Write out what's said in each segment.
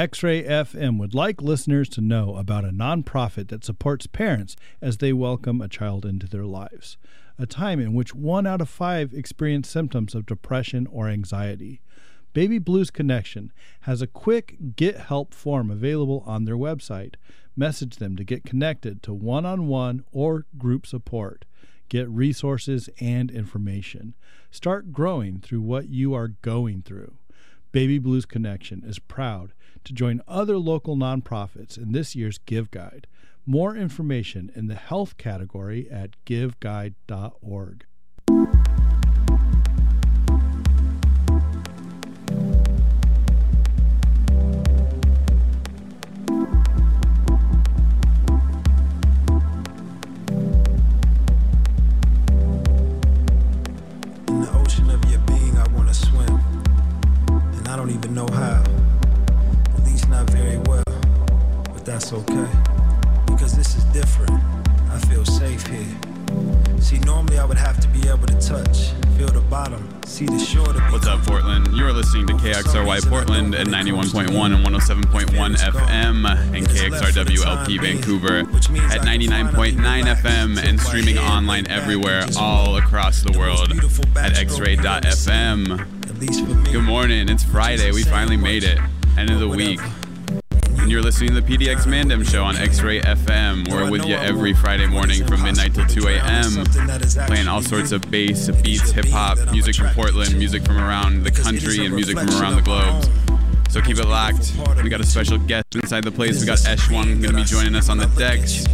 X Ray FM would like listeners to know about a nonprofit that supports parents as they welcome a child into their lives, a time in which one out of five experience symptoms of depression or anxiety. Baby Blues Connection has a quick get help form available on their website. Message them to get connected to one on one or group support. Get resources and information. Start growing through what you are going through. Baby Blues Connection is proud to join other local nonprofits in this year's Give Guide. More information in the health category at giveguide.org. In the ocean that's okay. Because this is different. I feel safe here. See, normally I would have to be able to touch, feel the bottom, see the shore to be What's up, Portland? You are listening to KXRY Portland at 91.1 and 107.1 FM and KXRWLP Vancouver at 99.9 FM and streaming online everywhere all across the world at xray.fm. At least for me. Good morning. It's Friday. We finally made it. End of the week. And you're listening to the PDX Mandem Show on X-Ray FM. We're with you every Friday morning from midnight till 2 a.m. Playing all sorts of bass, beats, hip hop, music from Portland, music from around the country, and music from around the globe. So keep it locked. We got a special guest inside the place. We got EshOne gonna be joining us on the decks.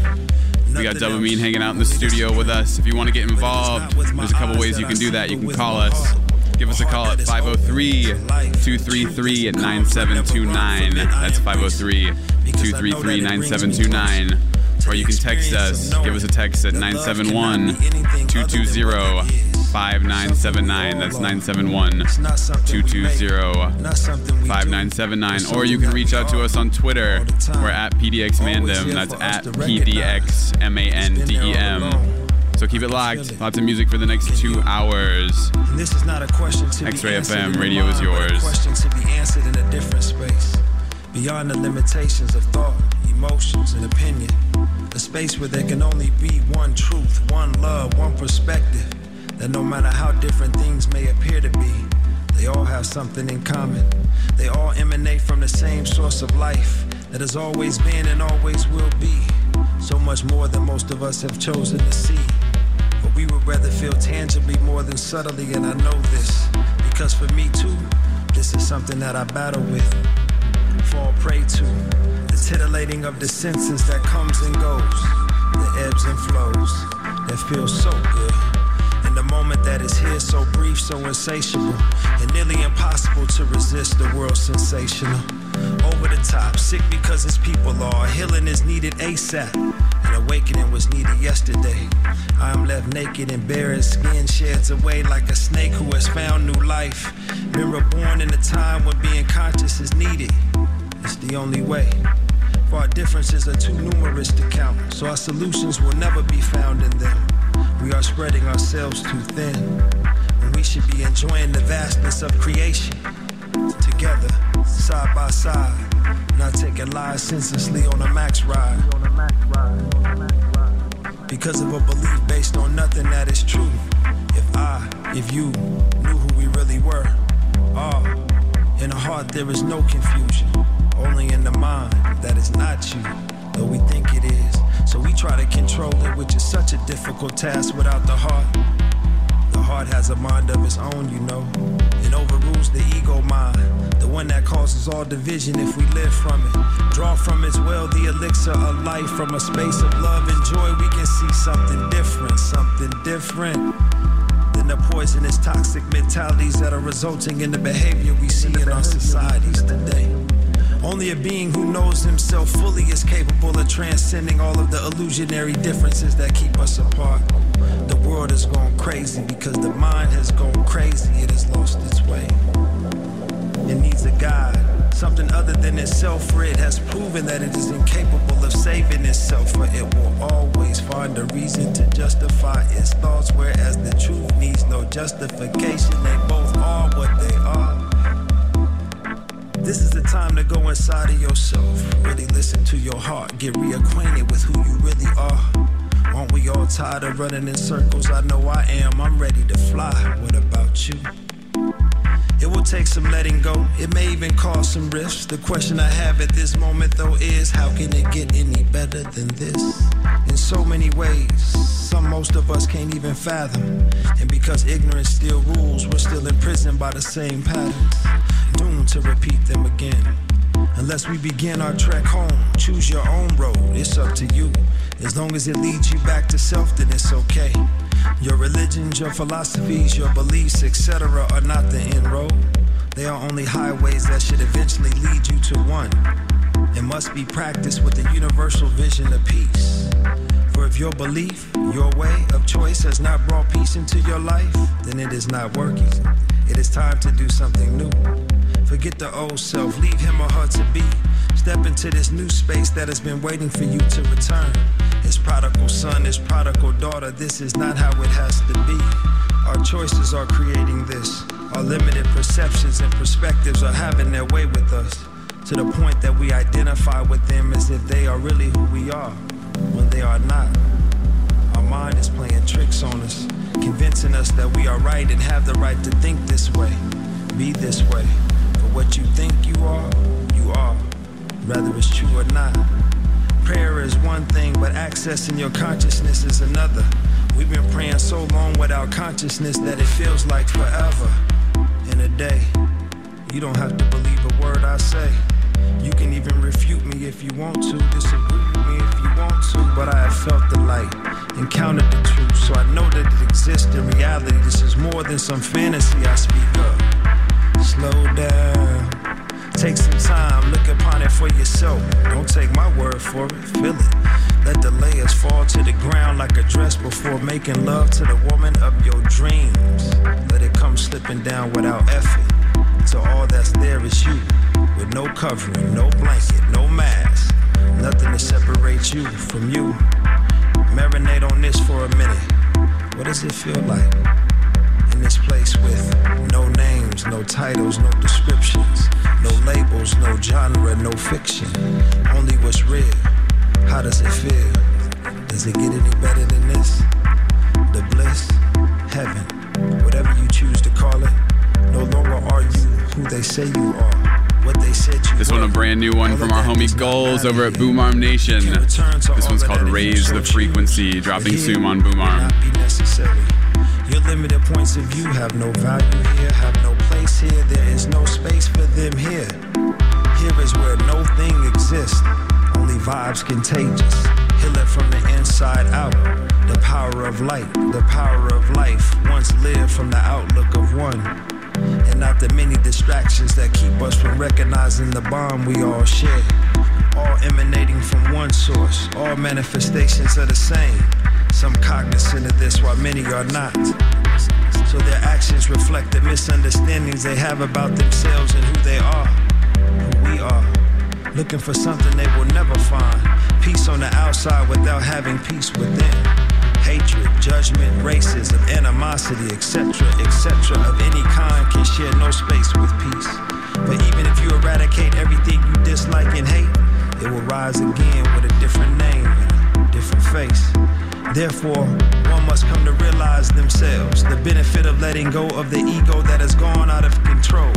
We got Double Mean hanging out in the studio with us. If you want to get involved, there's a couple ways you can do that. You can call us. Give us a call at 503 233 9729. That's 503-233-9729. Or you can text us. Give us a text at 971-220-5979. That's 971-220-5979. Or you can reach out to us on Twitter. We're at PDX Mandem. That's at PDX M-A-N-D-E-M. So keep it locked. Lots of music for the next two hours. And this is not a question to X-Ray answered FM, radio one, is yours. A question to be answered in a different space, beyond the limitations of thought, emotions, and opinion. A space where there can only be one truth, one love, one perspective. That no matter how different things may appear to be, they all have something in common. They all emanate from the same source of life that has always been and always will be. So much more than most of us have chosen to see. But we would rather feel tangibly more than subtly, and I know this. Because for me too, this is something that I battle with, fall prey to. The titillating of the senses that comes and goes, the ebbs and flows that feel so good. And the moment that is here, so brief, so insatiable, and nearly impossible to resist the world sensational. Over the top, sick because its people are. Healing is needed ASAP. An awakening was needed yesterday. I am left naked and bare, skin sheds away like a snake who has found new life. Been reborn in a time when being conscious is needed. It's the only way. For our differences are too numerous to count, so our solutions will never be found in them. We are spreading ourselves too thin, and we should be enjoying the vastness of creation together, side by side, not taking lives senselessly on a max ride. Because of a belief based on nothing that is true. If I, if you knew who we really were, ah, in the heart there is no confusion, only in the mind that is not you, though we think it is. So we try to control it, which is such a difficult task without the heart. The heart has a mind of its own, you know. Overrules the ego mind, the one that causes all division if we live from it. Draw from its well the elixir of life from a space of love and joy. We can see something different, something different than the poisonous, toxic mentalities that are resulting in the behavior we see in our societies today. Only a being who knows himself fully is capable of transcending all of the illusionary differences that keep us apart. The world has gone crazy because the mind has gone crazy. It has lost its way. It needs a guide, something other than itself, for it has proven that it is incapable of saving itself, for it will always find a reason to justify its thoughts, whereas the truth needs no justification. They both are what they are. This is the time to go inside of yourself. Really listen to your heart. Get reacquainted with who you really are. Aren't we all tired of running in circles? I know I am. I'm ready to fly. What about you? It will take some letting go. It may even cause some rifts. The question I have at this moment, though, is how can it get any better than this? In so many ways, some most of us can't even fathom. And because ignorance still rules, we're still imprisoned by the same patterns, doomed to repeat them again. Unless we begin our trek home, choose your own road. It's up to you. As long as it leads you back to self, then it's okay. Your religions, your philosophies, your beliefs, etc., are not the end road. They are only highways that should eventually lead you to one. It must be practiced with a universal vision of peace. For if your belief, your way of choice has not brought peace into your life, then it is not working. It is time to do something new. Forget the old self, leave him or her to be. Step into this new space that has been waiting for you to return. His prodigal son, his prodigal daughter, this is not how it has to be. Our choices are creating this. Our limited perceptions and perspectives are having their way with us to the point that we identify with them as if they are really who we are when they are not. Our mind is playing tricks on us, convincing us that we are right and have the right to think this way, be this way. For what you think you are, you are, whether it's true or not. Prayer is one thing, but accessing your consciousness is another. We've been praying so long without consciousness that it feels like forever in a day. You don't have to believe a word I say. You can even refute me if you want to, disagree with me if you want to, but I have felt the light, encountered the truth, so I know that it exists in reality. This is more than some fantasy I speak of. Slow down. Take some time, look upon it for yourself. Don't take my word for it, feel it. Let the layers fall to the ground like a dress before making love to the woman of your dreams. Let it come slipping down without effort. So all that's there is you, with no covering, no blanket, no mask. Nothing to separate you from you. Marinate on this for a minute. What does it feel like? In this place with no names, no titles, no descriptions. No labels, no genre, no fiction. Only what's real. How does it feel? Does it get any better than this? The bliss, heaven, whatever you choose to call it. No longer are you who they say you are. What they said you This one a brand new one from our homie Goals over at Boomarm Nation. This one's called Raise the Frequency, dropping soon on Boomarm. Your limited points of view have no value here, have no here. There is no space for them here. Here is where no thing exists, only vibes contagious. Heal it from the inside out. The power of light, the power of life, once lived from the outlook of one. And not the many distractions that keep us from recognizing the bond we all share. All emanating from one source, all manifestations are the same. Some cognizant of this while many are not. So their actions reflect the misunderstandings they have about themselves and who they are, who we are. Looking for something they will never find. Peace on the outside without having peace within. Hatred, judgment, racism, animosity, etc., etc., of any kind can share no space with peace. But even if you eradicate everything you dislike and hate, it will rise again with a different name and a different face. Therefore, one must come to realize themselves the benefit of letting go of the ego that has gone out of control.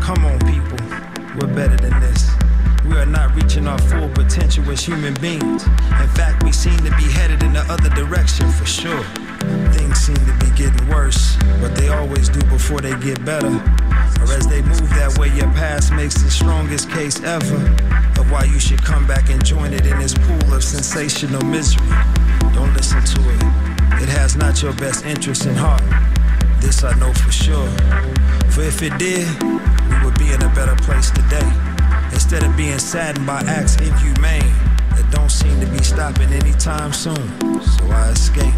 Come on, people, we're better than this. We are not reaching our full potential as human beings. In fact, we seem to be headed in the other direction for sure. Things seem to be getting worse, but they always do before they get better. Or as they move that way, your past makes the strongest case ever of why you should come back and join it in this pool of sensational misery. Don't listen to it. It has not your best interest in heart. This I know for sure. For if it did, we would be in a better place today. Instead of being saddened by acts inhumane that don't seem to be stopping anytime soon. So I escape.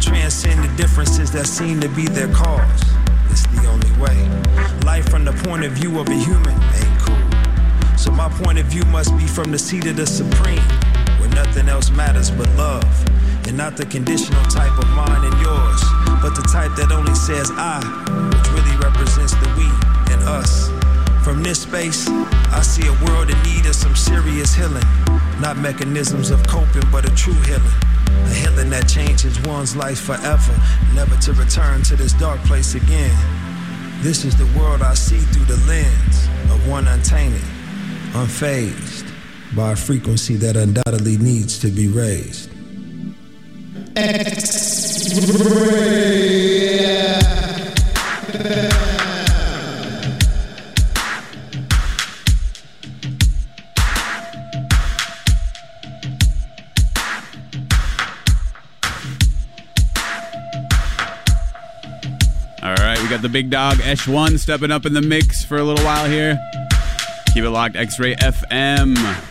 Transcend the differences that seem to be their cause. It's the only way. Life from the point of view of a human ain't cool. So my point of view must be from the seat of the supreme, where nothing else matters but love. And not the conditional type of mine and yours, but the type that only says I, which really represents the we and us. From this space, I see a world in need of some serious healing. Not mechanisms of coping, but a true healing. A healing that changes one's life forever, never to return to this dark place again. This is the world I see through the lens of one untainted, unfazed by a frequency that undoubtedly needs to be raised. The big dog EshOne stepping up in the mix for a little while here. Keep it locked, X Ray FM.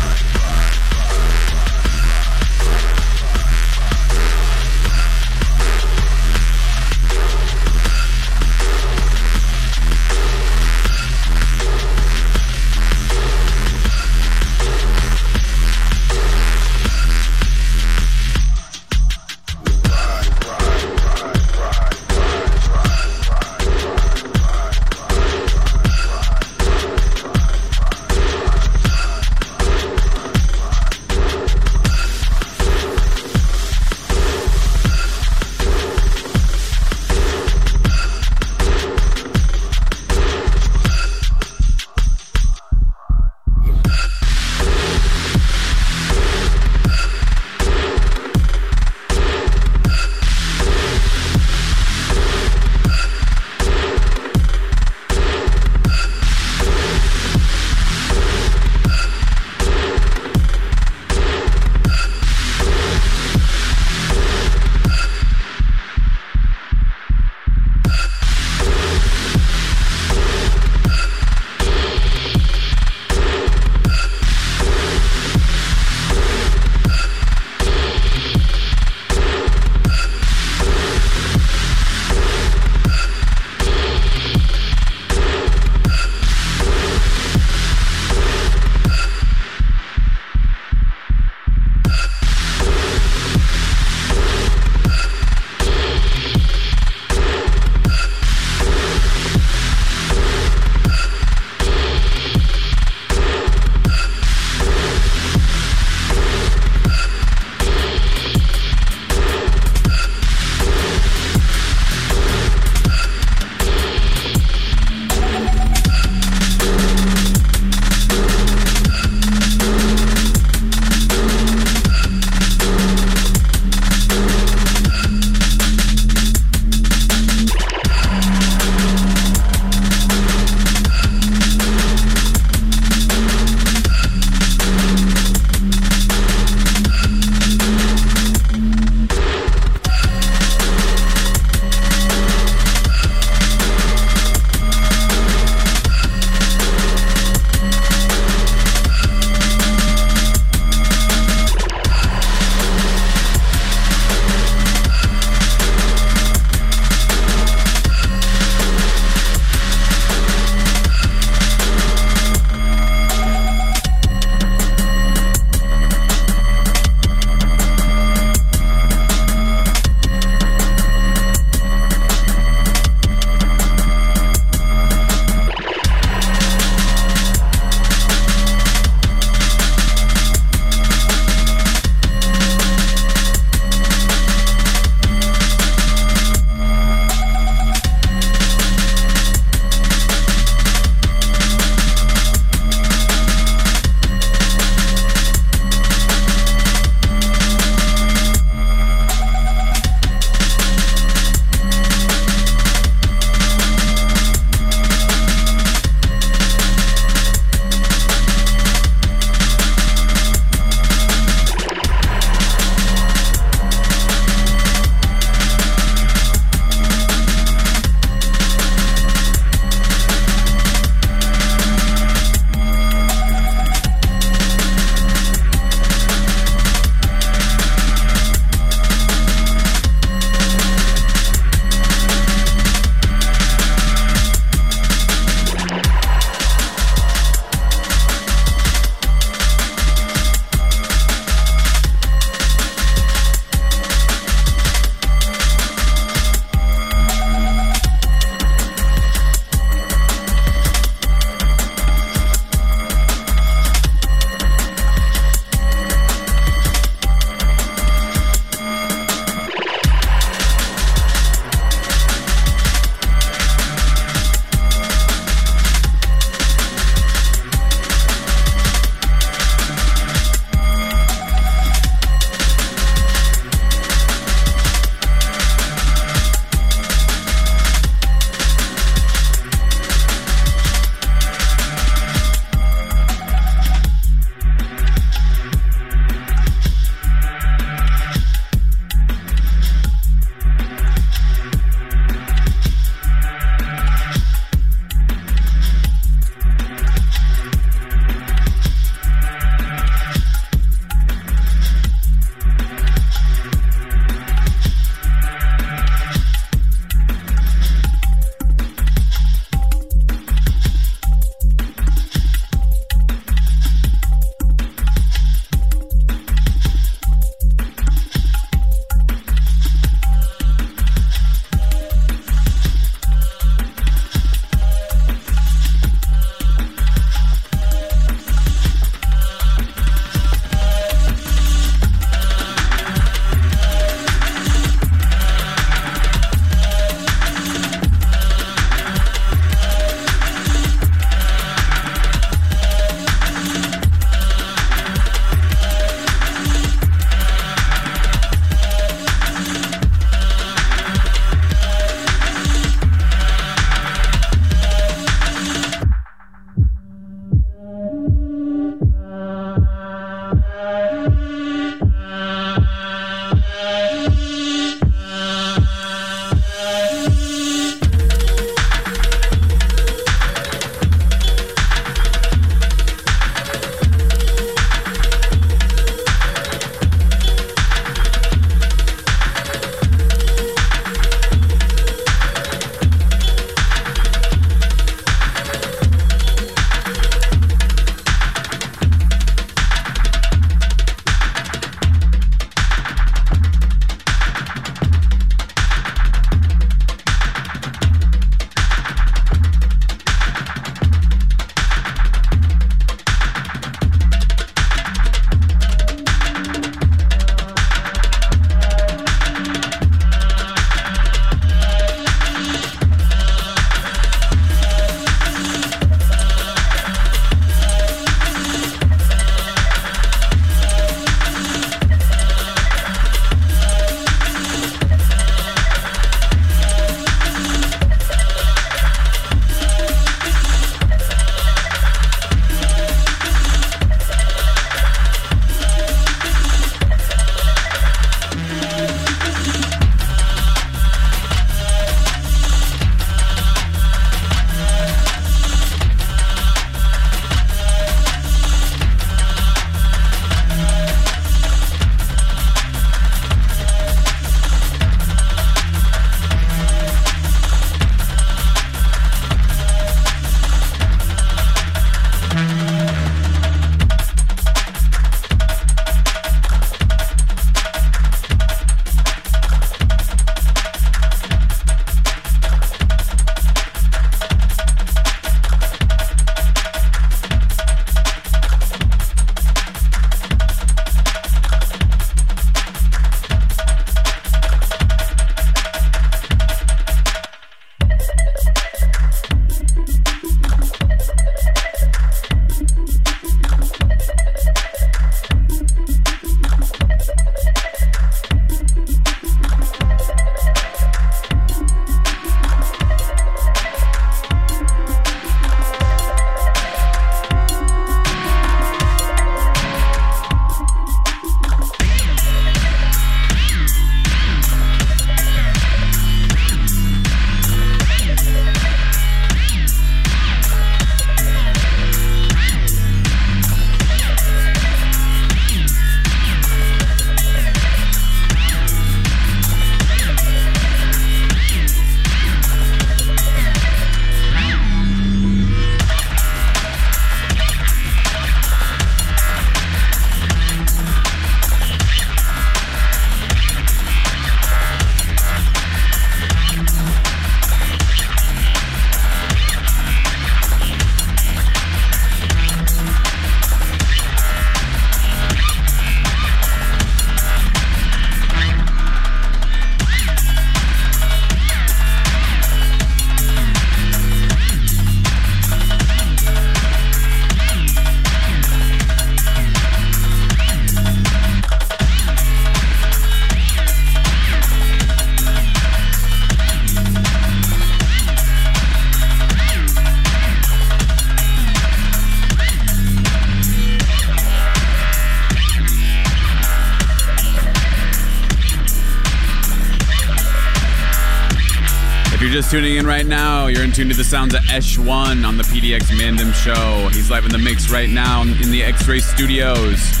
You're in tune to the sounds of EshOne on the PDX Mandem show. He's live in the mix right now in the X Ray studios.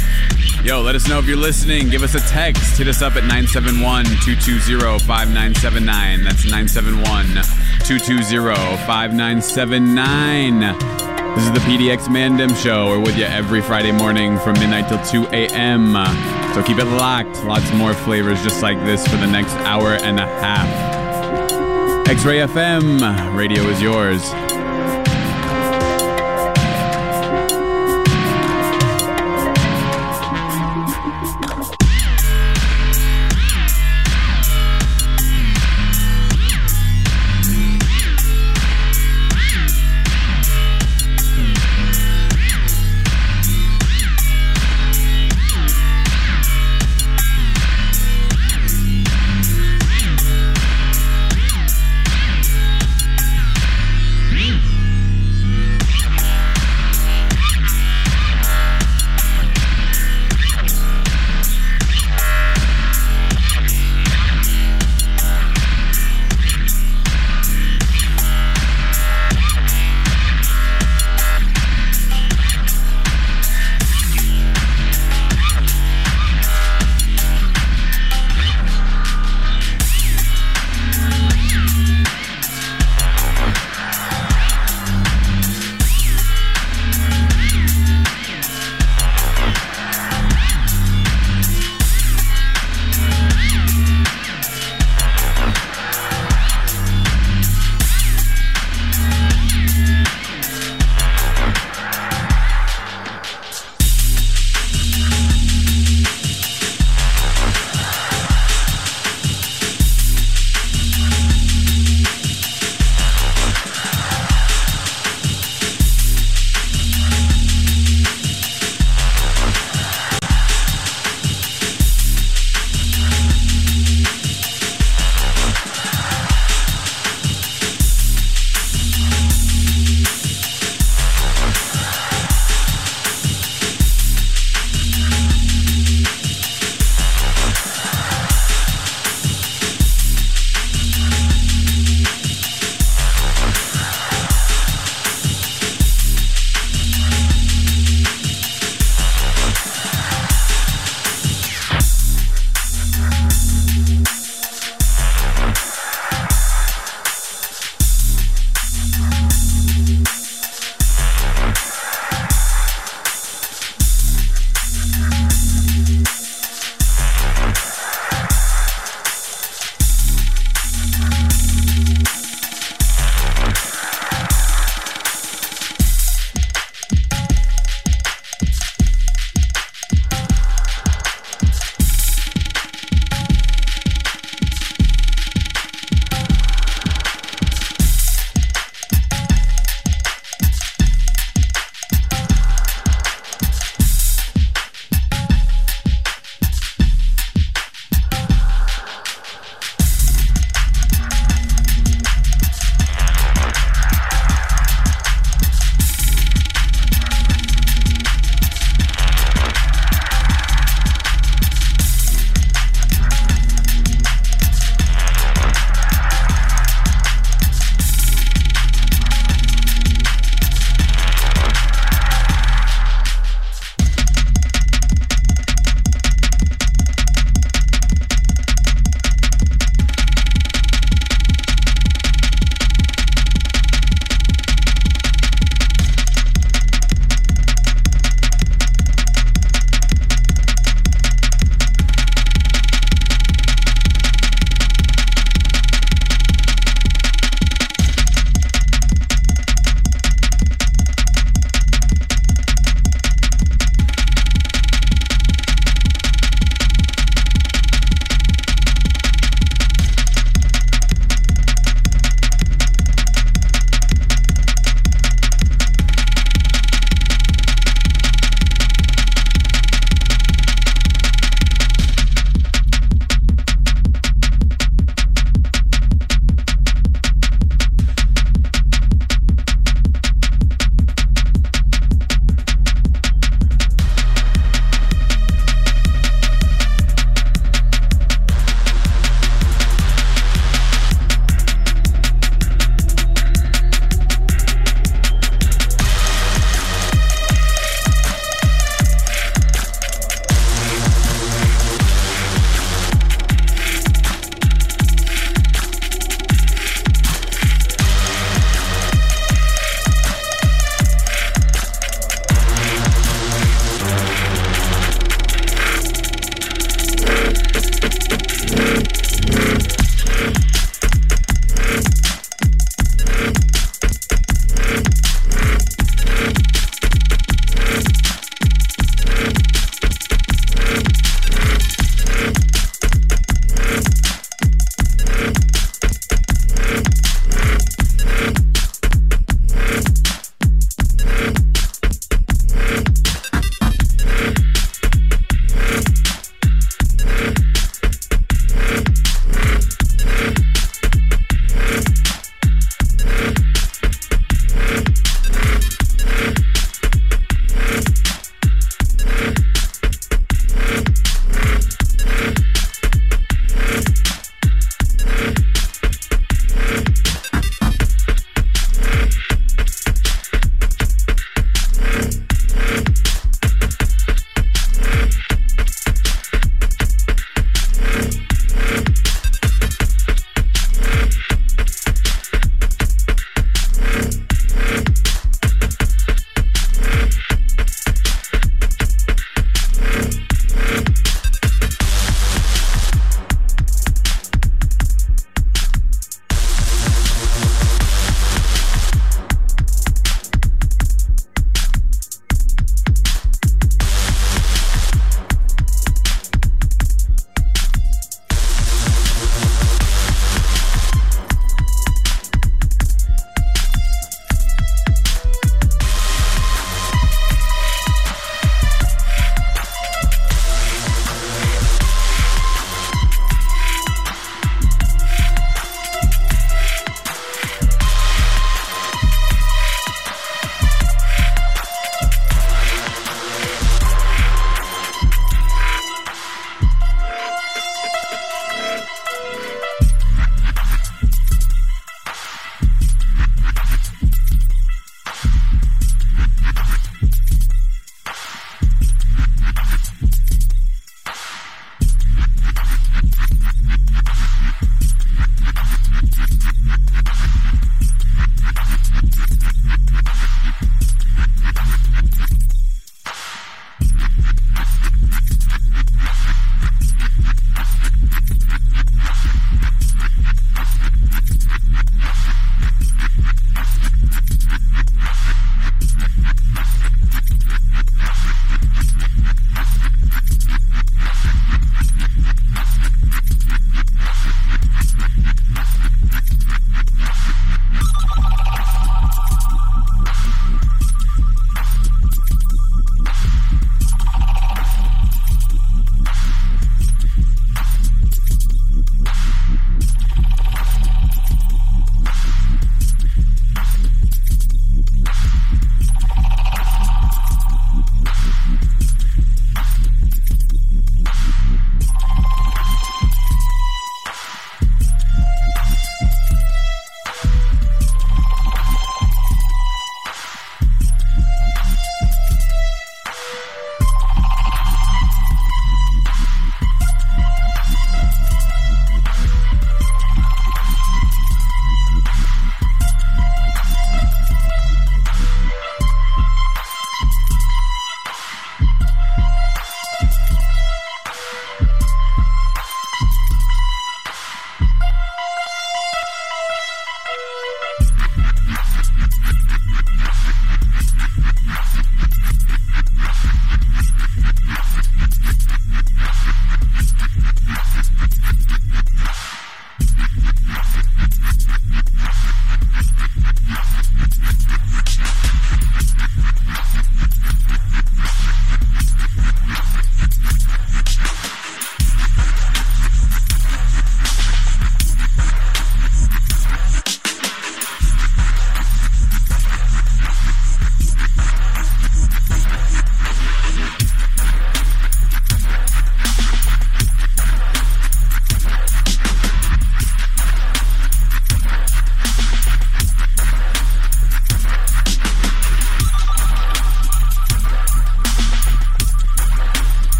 Yo, let us know if you're listening. Give us a text. Hit us up at 971 220 5979. That's 971 220 5979. This is the PDX Mandem Show. We're with you every Friday morning from midnight till 2 a.m. So keep it locked. Lots more flavors just like this for the next hour and a half. X Ray FM, radio is yours.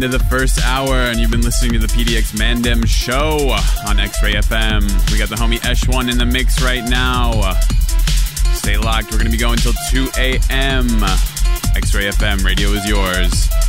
Up to the first hour, and you've been listening to the PDX Mandem show on X Ray FM. We got the homie EshOne in the mix right now. Stay locked. We're going to be going till 2 a.m. X Ray FM, radio is yours.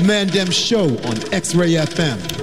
Mandem Show on X Ray FM.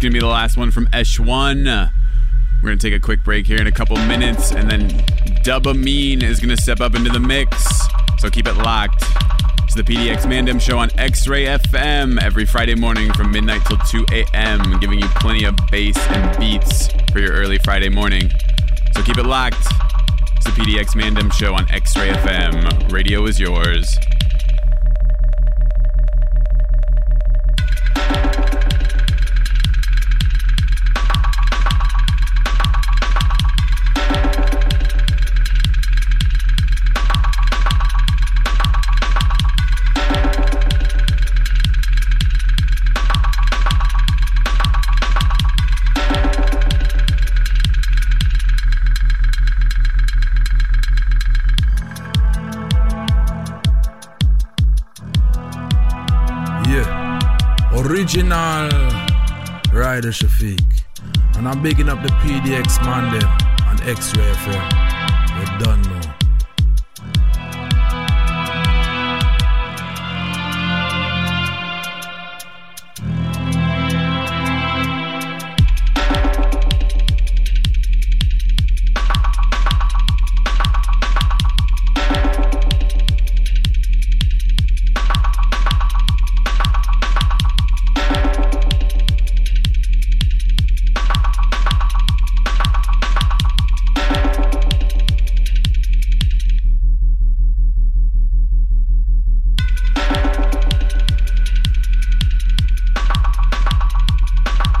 Last one from EshOne. We're going to take a quick break here in a couple minutes, and then Dubamine is going to step up into the mix. So keep it locked. It's the PDX Mandem Show on X Ray FM every Friday morning from midnight till 2 a.m., giving you plenty of bass and beats for your early Friday morning. So keep it locked. It's the PDX Mandem Show on X Ray FM. Radio is yours. PDX Mandem on X-Ray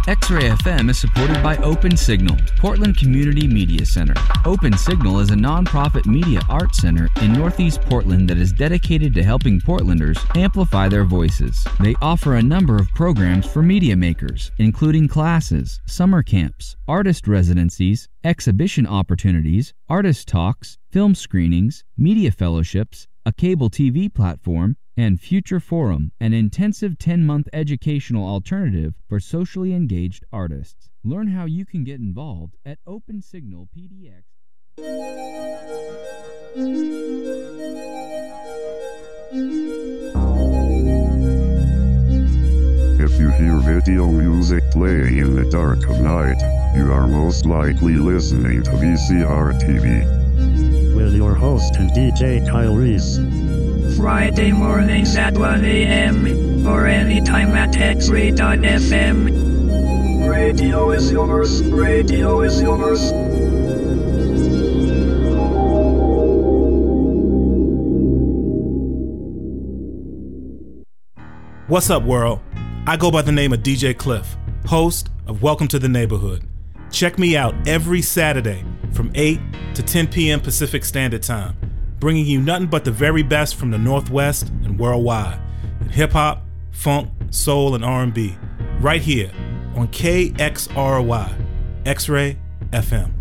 X-Ray FM is supported by Open Signal, Portland Community Media Center. Open Signal is a nonprofit media art center in Northeast Portland that is dedicated to helping Portlanders amplify their voices. They offer a number of programs for media makers, including classes, summer camps, artist residencies, exhibition opportunities, artist talks, film screenings, media fellowships, a cable TV platform, and Future Forum, an intensive 10 month educational alternative for socially engaged artists. Learn how you can get involved at Open Signal PDX. If you hear video music playing in the dark of night, you are most likely listening to VCR TV. With your host and DJ Kyle Reese. Friday mornings at 1 a.m. or anytime at xray.fm. Radio is yours, radio is yours. What's up, world? I go by the name of DJ Cliff, host of Welcome to the Neighborhood. Check me out every Saturday from 8 to 10 p.m. Pacific Standard Time, bringing you nothing but the very best from the Northwest and worldwide in hip hop, funk, soul, and R&B, right here on KXRY, X-Ray FM.